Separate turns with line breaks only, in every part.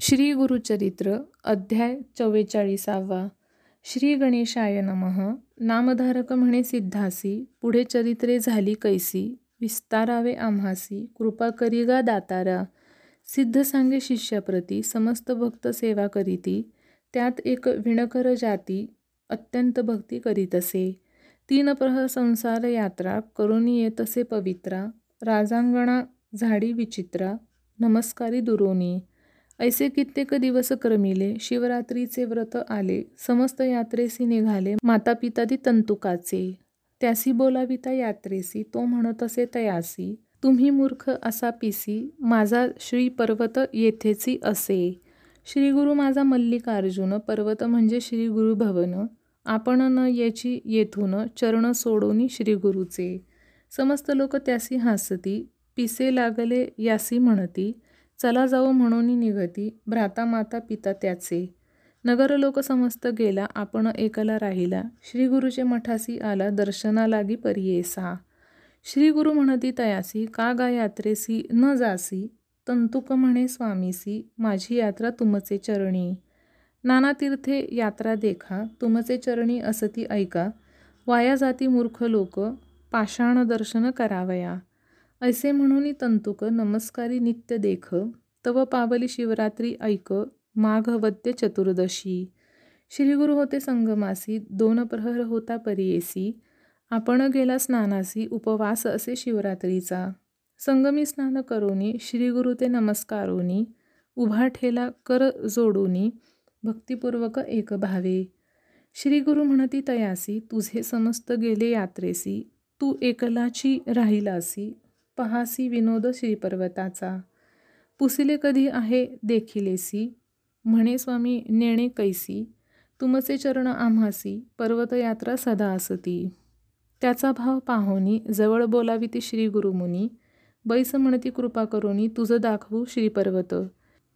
श्री गुरुचरित्र अध्याय चव्वेचाळीसावा. श्री गणेशाय नमः. नामधारक म्हणे सिद्धासी पुढे चरित्रे झाली कैसी विस्तारावे आम्हासी कृपा करी गा दातारा. सिद्ध सांगे शिष्याप्रती समस्त भक्त सेवा करीती त्यात एक विणकर जाती अत्यंत भक्ती करीतसे. तीन प्रह संसार यात्रा करून येतसे पवित्रा राजांगणा झाडी विचित्रा नमस्कारी दुरोनी ऐसे कित्येक दिवस क्रमिले शिवरात्रीचे व्रत आले समस्त यात्रेसी निघाले माता पितादी तंतुकाचे. त्यासी बोलाविता यात्रेसी तो म्हणत असे तयासी तुम्ही मूर्ख असा पिसी माझा श्री पर्वत येथेची असे. श्री गुरु माझा मल्लिकार्जुन पर्वत म्हणजे श्री गुरु भवन. आपण न याची येथून चरण सोडोनी श्री गुरुचे समस्त लोक त्यासी हसती पिसे लागले यासी म्हणती चला जाऊ म्हणून निघती. भ्राता माता पिता त्याचे. नगर लोक समस्त गेला आपण एकला राहिला. श्री गुरुचे मठासी आला दर्शना लागी परियेसा. श्री गुरु म्हणती तयासी का गा यात्रेसी? न जासी. तंतुक म्हणे स्वामीसी माझी यात्रा तुमचे चरणी. नाना तीर्थे यात्रा देखा तुमचे चरणी असती ऐका. वाया जाती मूर्ख लोक पाषाण दर्शन करावया. ऐसे म्हणून तंतुक नमस्कारी नित्य देख तव पावली शिवरात्री ऐक माघवद्य चतुर्दशी. श्रीगुरु होते संगमासी दोन प्रहर होता परियेसी आपण गेला स्नानासी उपवास असे शिवरात्रीचा. संगमी स्नान करोनी श्रीगुरु ते नमस्कारोनी उभा ठेला कर जोडोनी भक्तिपूर्वक एक भावे. श्रीगुरु म्हणती तयासी तुझे समस्त गेले यात्रेसी तू एकलाची राहिलासी पहासी विनोद श्रीपर्वताचा. पुसिले कधी आहे देखिलेसी? म्हणे स्वामी नेणे कैसी? तुमचे चरण आम्हासी पर्वतयात्रा सदा असती त्याचा भाव पाहोनी जवळ बोलावी ती श्री गुरुमुनी बैस म्हणती कृपा करोनी तुझं दाखवू श्रीपर्वत.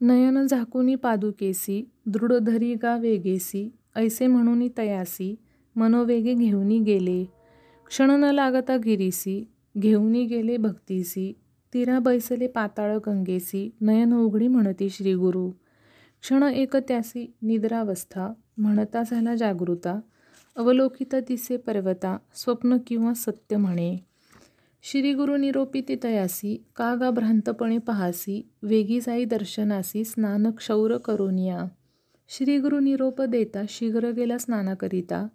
नयन झाकुनी पादुकेसी दृढधरी गा वेगेसी ऐसे म्हणून तयासी मनोवेगे घेऊनी गेले. क्षण न लागता गिरीसी घेऊनी गेले भक्तीसी. तीरा बैसले पाताळ गंगेसी. नयन उघडी म्हणती श्री गुरु. क्षण एक त्यासी निद्रावस्था. म्हणता झाला जागृता. अवलोकित दिसे पर्वता. स्वप्न किंवा सत्य म्हणे. श्री गुरु निरोपी तयासी. का गा भ्रांतपणे पहासी. वेगी जाई दर्शनासी. स्नान क्षौर करोनिया. श्री गुरु निरोप देता शीघ्र गेला स्नानाकरिता.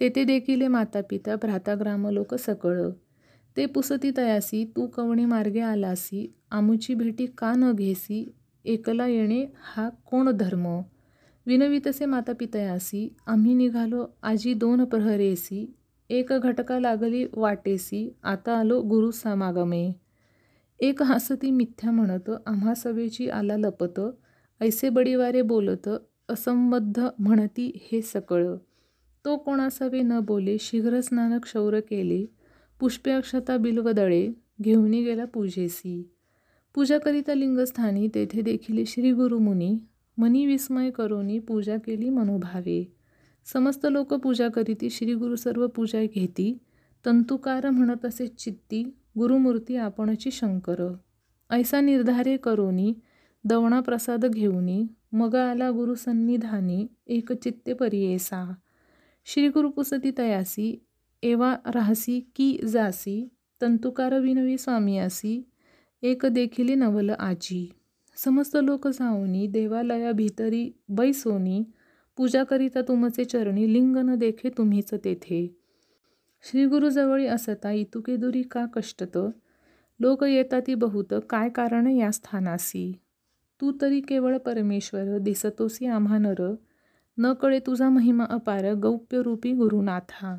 तेथे देखील माता पिता भ्राताग्राम लोक सकळ. ते पुसती तयासी तू कवणी मार्गे आलासी आमुची भेटी का न घेसी एकला येणे हा कोण धर्म? विनवितसे माता पितयासी आम्ही निघालो आजी दोन प्रहरेसी एक घटका लागली वाटेसी आता आलो गुरु समागमे. एक हसती मिथ्या म्हणत आम्हा सवेची आला लपत ऐसे बडीवारे बोलत असंबद्ध म्हणती हे सकळ. तो कोणासवे न बोले शीघ्र स्नान क्षौर केले पुष्पे अक्षता बिल्वदळे घेऊनी गेला पूजेसी. पूजा करिता लिंगस्थानी तेथे देखील श्री गुरुमुनी मनी विस्मय करोनी पूजा केली मनोभावे. समस्त लोक पूजा करीती श्री गुरु सर्व पूजा घेती तंतुकार म्हणत असे चित्ती गुरुमूर्ती आपणची शंकर. ऐसा निर्धारे करोनी दवणा प्रसाद घेऊनी मग आला गुरुसन्निधानी एक चित्ते परियेसा. श्री गुरुपुसती तयासी एवा राहसी की जासी तंतुकार विनवी स्वामियासी एक देखील नवल आजी. समस्त लोक जाऊनी देवालया भितरी बैसोनी पूजा करिता तुमचे चरणी लिंग न देखे तुम्हीच तेथे. श्री गुरुजवळी असता इतुके दुरी का कष्टत? लोक येता ती बहुत काय कारण या स्थानासी? तू तरी केवळ परमेश्वर दिसतोसी आम्हा नर न कळे तुझा महिमा अपार गौप्यरूपी गुरुनाथा.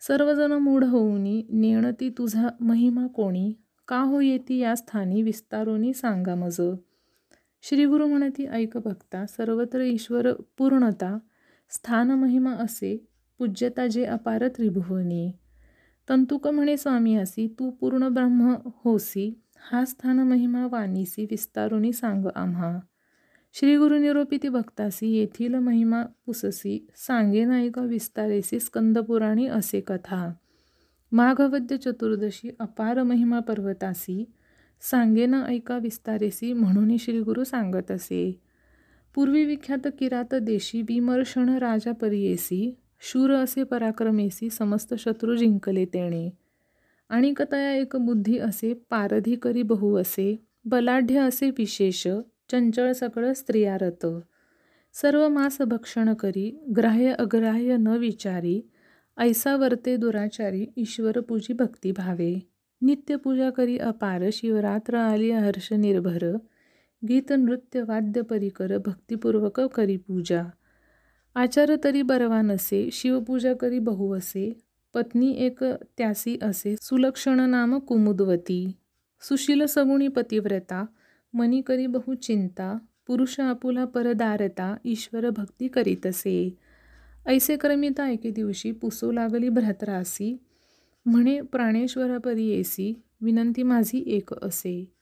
सर्वजण मूढ होऊनी नेणती तुझा महिमा कोणी? का हो येती या स्थानी विस्तारोनी सांगा मज? श्रीगुरु म्हणती ऐक भक्ता सर्वत्र ईश्वर पूर्णता स्थान महिमा असे पूज्यता जे अपार त्रिभुवनी. तंतुक म्हणे स्वामी असी तू पूर्ण ब्रह्म होसी हा स्थान महिमा वाणीसी विस्तारुनी सांग आम्हा. श्री गुरु निरोपिती भक्तासी येथील महिमा पुससी सांगे नायिका विस्तारेसी स्कंदपुराणी असे कथा. माघवद्य चतुर्दशी अपार महिमा पर्वतासी सांगेन ऐका विस्तारेसी म्हणून श्रीगुरु सांगत असे. पूर्वी विख्यात किरात देशी बिमर्षण राजा परियेसी शूर असे पराक्रमेसी समस्त शत्रू जिंकले तेणे. आणि कतया एक बुद्धी असे पारधी करी बहु असे बलाढ्य असे विशेष चंचळ सकळ स्त्रियारत. सर्व मास भक्षण करी ग्राह्य अग्राह्य न विचारी ऐसा वर्ते दुराचारी ईश्वर पूजी भक्ती भावे. नित्य पूजा करी अपार शिवरात्र आली हर्ष निर्भर. गीत नृत्य वाद्य परिकर भक्तिपूर्वक करी पूजा. आचार तरी बरवा नसे शिवपूजा करी बहु असे पत्नी एक त्यासी असे सुलक्षण नाम कुमुदवती. सुशील सगुणी पतिव्रता मनी करी बहु चिंता पुरुष आपुला परदारता ईश्वर भक्ती करीत असे. ऐसे क्रमिता एके दिवशी पुसू लागली भ्रतरासी. म्हणे प्राणेश्वरापरी येसी विनंती माझी एक असे.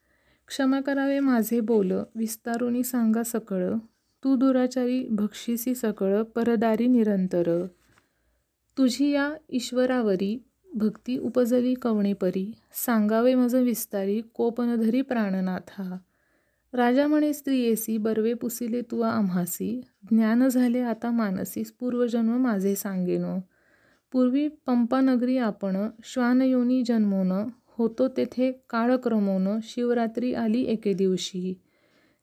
क्षमा करावे माझे बोल विस्तारुनी सांगा सकळ. तू दुराचारी भक्षिसी सकळ परदारी निरंतर. तुझी या ईश्वरावरी भक्ती उपजली कवणेपरी? सांगावे माझं विस्तारी कोपनधरी प्राणनाथा. राजा म्हणे स्त्रियेसी बर्वे पुसिले तुवा आम्हासी ज्ञान झाले आता मानसी पूर्वजन्म माझे सांगेनो. पूर्वी पंपानगरी आपण श्वानयोनी जन्मोन होतो तेथे काळक्रमोन शिवरात्री आली एके दिवशी.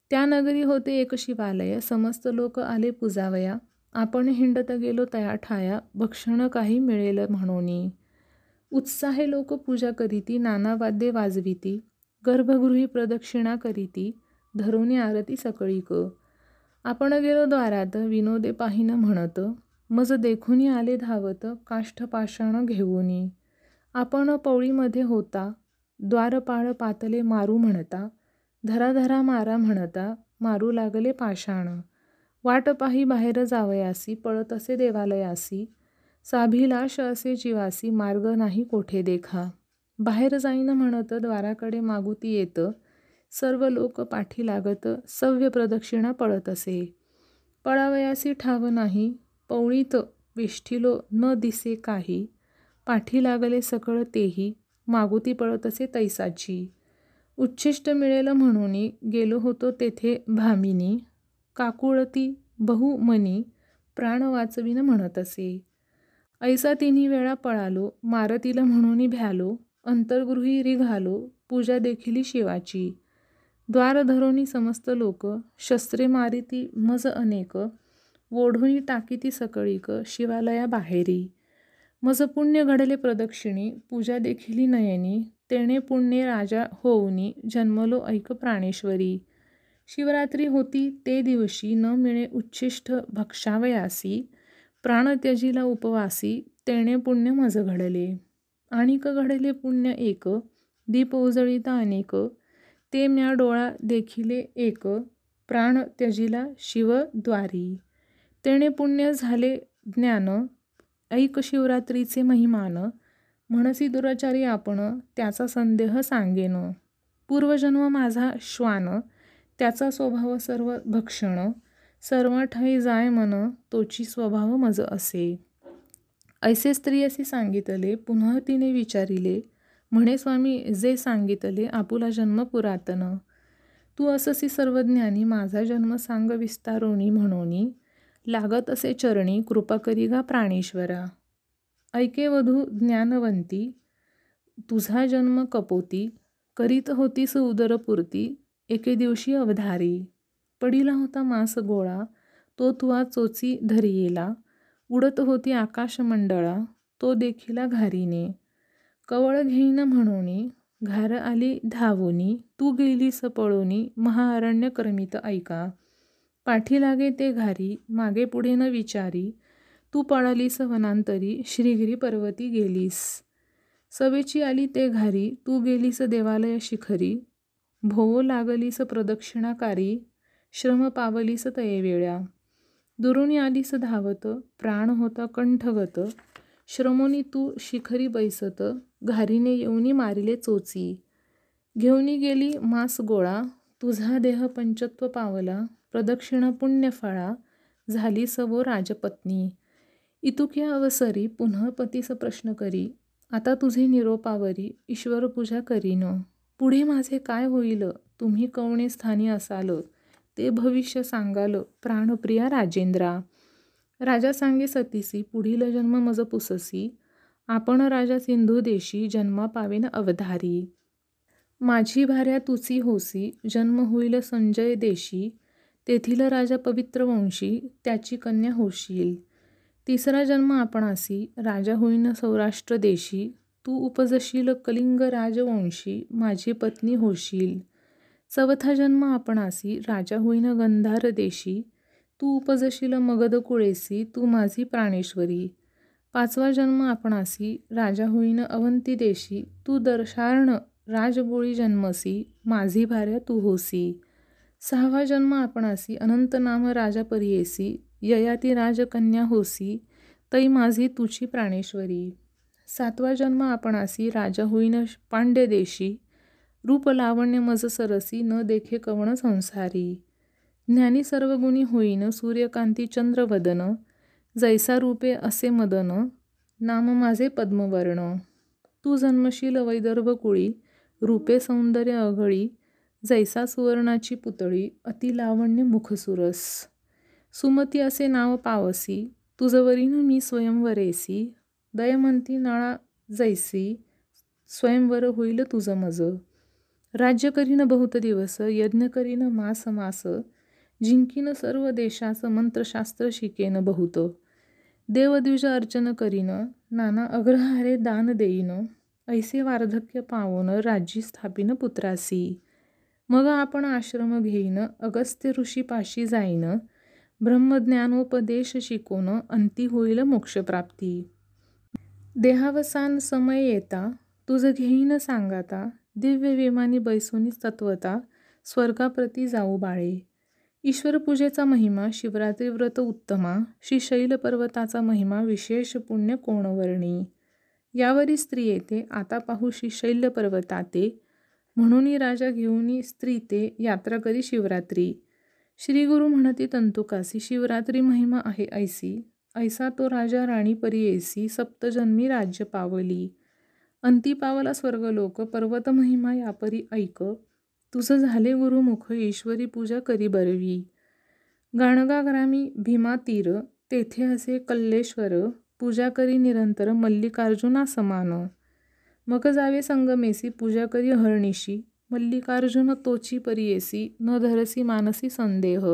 त्या नगरी होते एक शिवालय समस्त लोक आले पुजावया. आपण हिंडत गेलो तया ठाया भक्षण काही मिळेल म्हणोनी. उत्साहे लोक पूजा करीती नाना वाद्ये वाजविती गर्भगृही प्रदक्षिणा करीती धरोनी आरती सकळीक. आपण गेलो द्वारात विनोदे पाहिनं म्हणत मज देखुनी आले धावत काष्ठपाषाण घेऊनी. आपण पवळीमध्ये होता द्वारपाळ पातले मारू म्हणता धराधरा मारा म्हणता मारू लागले पाषाण. वाट पाही बाहेर जावयासी पळत असे देवालयासी साभिलाश असे जीवासी मार्ग नाही कोठे देखा. बाहेर जाईन म्हणत द्वाराकडे मागुती येतं सर्व लोक पाठी लागत सव्य प्रदक्षिणा पळत असे. पळावयासी ठाव नाही पवळीत विष्ठिलो न दिसे काही. पाठी लागले सकळ तेही मागुती पळत असे तैसाची. उच्छिष्ट मिळेल म्हणून गेलो होतो तेथे भामिनी. काकुळती बहुमनी प्राण वाचविन म्हणत असे. ऐसा तिन्ही वेळा पळालो मारतीला म्हणून भ्यालो अंतर्गृही रिघालो पूजा देखिली शिवाची. द्वारधरोणी समस्त लोक शस्त्रे मारिती मज अनेक ओढुनी टाकीती सकळीक शिवालया बाहेरी. मज पुण्य घडले प्रदक्षिणी पूजा देखिली नयनी तेणे पुण्ये राजा होऊनी जन्मलो ऐक प्राणेश्वरी. शिवरात्री होती ते दिवशी न मिळे उच्छिष्ट भक्षावयासी प्राणत्यजीला उपवासी तेणे पुण्य मज घडले. आणिक घडले पुण्य एक दीप उजळीता अनेक ते म्या डोळा देखिले एक प्राण त्यजिला शिवद्वारी तेणे पुण्य झाले ज्ञान ऐक शिवरात्रीचे महिमान म्हणसी दुराचारी आपण त्याचा संदेह सांगेन. पूर्वजन्म माझा श्वान त्याचा स्वभाव सर्व भक्षण सर्व ठाई जाय मन तोची स्वभाव मज असे. ऐसे स्त्रियसी सांगितले पुन्हा तिने विचारिले म्हणे स्वामी जे सांगितले आपुला जन्म पुरातन. तू अससी सर्वज्ञानी माझा जन्म सांग विस्तारोणी म्हणोनी. लागत असे चरणी कृपा करी गा प्राणेश्वरा. ऐके वधू ज्ञानवंती तुझा जन्म कपोती. करीत होती उदरपूर्ती एके दिवशी अवधारी. पडिला होता मास गोळा तो तुवा चोची धरियेला. उडत होती आकाशमंडळा तो देखिला घारीने. कवळ घेईन म्हणोनी घार आली धावोनी तू गेलीस पळोनी महाअरण्य क्रमित ऐका. पाठी लागे ते घारी मागे पुढे न विचारी तू पळालीस वनांतरी श्रीगिरी पर्वती गेलीस. सवेची आली ते घारी तू गेलीस देवालय शिखरी भोवो लागलीस प्रदक्षिणाकारी श्रम पावलीस तये वेळा दुरुनी आलीस धावत प्राण होता कंठगत श्रमोनी तू शिखरी बैसत घारीने येऊनी मारिले चोची. घेऊनी गेली मास गोळा तुझा देह पंचत्व पावला प्रदक्षिणा पुण्यफळा झाली सवो राजपत्नी. इतुक्या अवसरी पुन्हा पतीस प्रश्न करी आता तुझे निरोपावरी ईश्वर पूजा करीन. पुढे माझे काय होईल? तुम्ही कवणे स्थानी असाल? ते भविष्य सांगाल प्राणप्रिया राजेंद्रा. राजा सांगे सतीसी पुढील जन्म मज पुससी आपण राजा सिंधू देशी जन्मा पावेन अवधारी. माझी भार्या तुची होसी जन्म होईल संजय देशी तेथील राजा पवित्र वंशी त्याची कन्या होशील. तिसरा जन्म आपणासी राजा होईन सौराष्ट्र देशी तू उपजशील कलिंग राजवंशी माझी पत्नी होशील. चौथा जन्म आपणासी राजा होईन गंधार देशी तू उपजशील मगध कुळेसी तू माझी प्राणेश्वरी. पाचवा जन्म आपणासी राजा होईन अवंती देशी. तू दर्शार्ण राजबोळी जन्मसी माझी भार्या तू होसी. सहावा जन्म आपणासी अनंत नाम राजा परियेसी. ययाती राजकन्या होसी तै माझी तुची प्राणेश्वरी. सातवा जन्म आपणासी राजा होईन पांड्य देशी. रूप लावण्य मज सरसी न देखे कवण संसारी. ज्ञानी सर्वगुणी होईन सूर्यकांती चंद्रवदन जैसा रूपे असे मदन नाम माझे पद्मवर्ण. तू जन्मशील वैदर्भ कुळी रूपे सौंदर्य अघळी जैसा सुवर्णाची पुतळी अति लावण्य मुखसुरस. सुमती असे नाव पावसी तुझवरीन मी स्वयंवरेसी दयमंती नाळा जैसी स्वयंवर होईल तुझं मज. राज्य करीन बहुत दिवस यज्ञ करीन मास मास जिंकीन सर्व देशास मंत्रशास्त्र शिकेन बहुत. देवद्विज अर्चन करीन नाना अग्रहारे दान देईन ऐसे वार्धक्य पावून राज्य स्थापिन पुत्रासी. मग आपण आश्रम घेईन अगस्त्य ऋषीपाशी जाईन ब्रह्मज्ञानोपदेश शिकोनं अंती होईल मोक्षप्राप्ती. देहावसान समय येता तुझ घेईन सांगाता दिव्य विमानी बैसोनी तत्वता स्वर्गाप्रती जाऊ बाळे. ईश्वरपूजेचा महिमा शिवरात्री व्रत उत्तमा श्री शैल पर्वताचा महिमा विशेष पुण्य कोणवर्णी. यावरी स्त्री येते आता पाहू श्री शैलपर्वताते पर्वताते. राजा घेऊनी स्त्री ते यात्रा करी शिवरात्री. श्री गुरु म्हणती तंतुकासी शिवरात्री महिमा आहे ऐसी. ऐसा तो राजा राणी परी ऐसी सप्तजन्मी राज्य पावली. अंती पावला स्वर्गलोक पर्वत महिमा यापरी ऐक. तुझं झाले गुरुमुख ईश्वरी पूजा करी बरवी. गाणगा ग्रामी भीमा तीर तेथे असे कल्लेश्वर पूजा करी निरंतर मल्लिकार्जुना समान. मग जावे संगमेसी पूजा करी हरणीशी मल्लिकार्जुन तोची परियेसी न धरसी मानसी संदेह.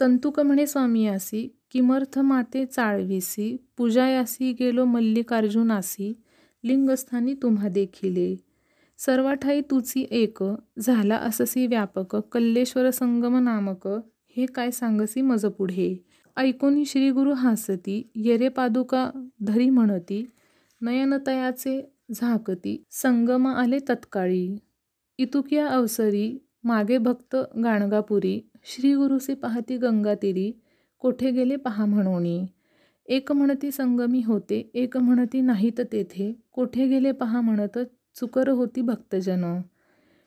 तंतुक म्हणे स्वामीयासी किमर्थ माते चाळवीसी पूजायासी गेलो मल्लिकार्जुनासी लिंगस्थानी तुम्हा देखिले. सर्वाठाई तुची एक झाला अससी व्यापक कल्लेश्वर संगम नामक हे काय सांगसी मज पुढे? ऐकून श्री गुरु हासती येरे पादुका धरी म्हणती नयनतयाचे झाकती संगम आले तत्काळी. इतुक्या अवसरी मागे भक्त गाणगापुरी श्री पाहती गंगा तिरी कोठे गेले पहा म्हणोनी. एक म्हणती संगमी होते एक म्हणती नाहीत तेथे कोठे गेले पहा म्हणत चुकर होती भक्तजन.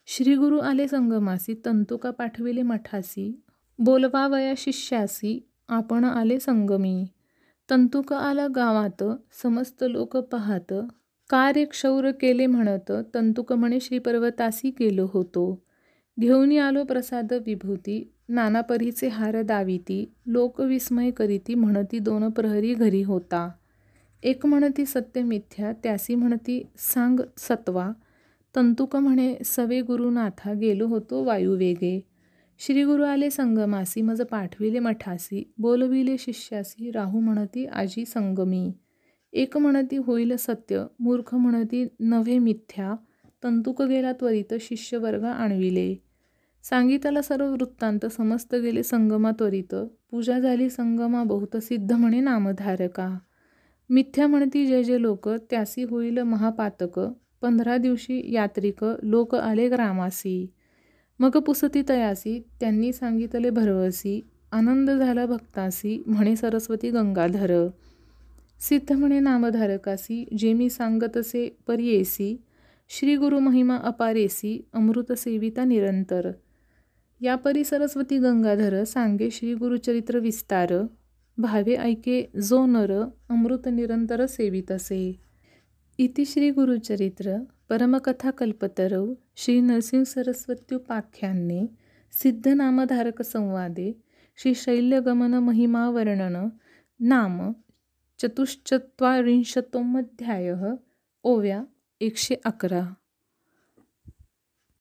श्री गुरु आले संगमासी तंतुका पाठविले मठासी बोलवावया शिष्यासी आपण आले संगमी. तंतुक आला गावात समस्त लोक पाहात. कार्य क्षौर केले म्हणत तंतुक म्हणे श्रीपर्वतासी गेलो होतो. घेऊन आलो प्रसाद विभूती नानापरीचे हार दाविती लोक विस्मय करीती म्हणती दोन प्रहरी घरी होता. एक म्हणती सत्य मिथ्या त्यासी म्हणती सांग सत्वा. तंतुक म्हणे सवे गुरुनाथा गेलो होतो वायुवेगे श्री गुरु आले संगमासी मज पाठविले मठासी. बोलविले शिष्यासी राहू म्हणती आजी संगमी. एक म्हणती होईल सत्य मूर्ख म्हणती नव्हे मिथ्या. तंतुक गेला त्वरित शिष्यवर्ग आणविले. सांगितला सर्व वृत्तांत समस्त गेले संगमा त्वरित. पूजा झाली संगमा बहुत सिद्ध म्हणे नामधारका. मिथ्या म्हणती जे जे लोक त्यासी होईल महापातक पंधरा दिवशी यात्रिक लोक आले ग्रामासी. मग पुसती तयासी त्यांनी सांगितले भरवसी आनंद झाला भक्तासी म्हणे सरस्वती गंगाधर. सिद्ध म्हणे नामधारकासी जे मी सांगतसे परियेसी श्री गुरु महिमा अपारेसी अमृत सेविता निरंतर. या परी सरस्वती गंगाधर सांगे श्री गुरुचरित्र विस्तार. भावे ऐके जो नर अमृत निरंतर सेवित असे. इति श्री गुरुचरित्र परमकथा कल्पतरव श्री नरसिंह सरस्वत्युपाख्याने सिद्धनामधारक संवादे श्री शैल्यगमन महिमा वर्णन नाम चतुश्चत्वारिंशतोमध्याय ओव्या एकशे अकरा.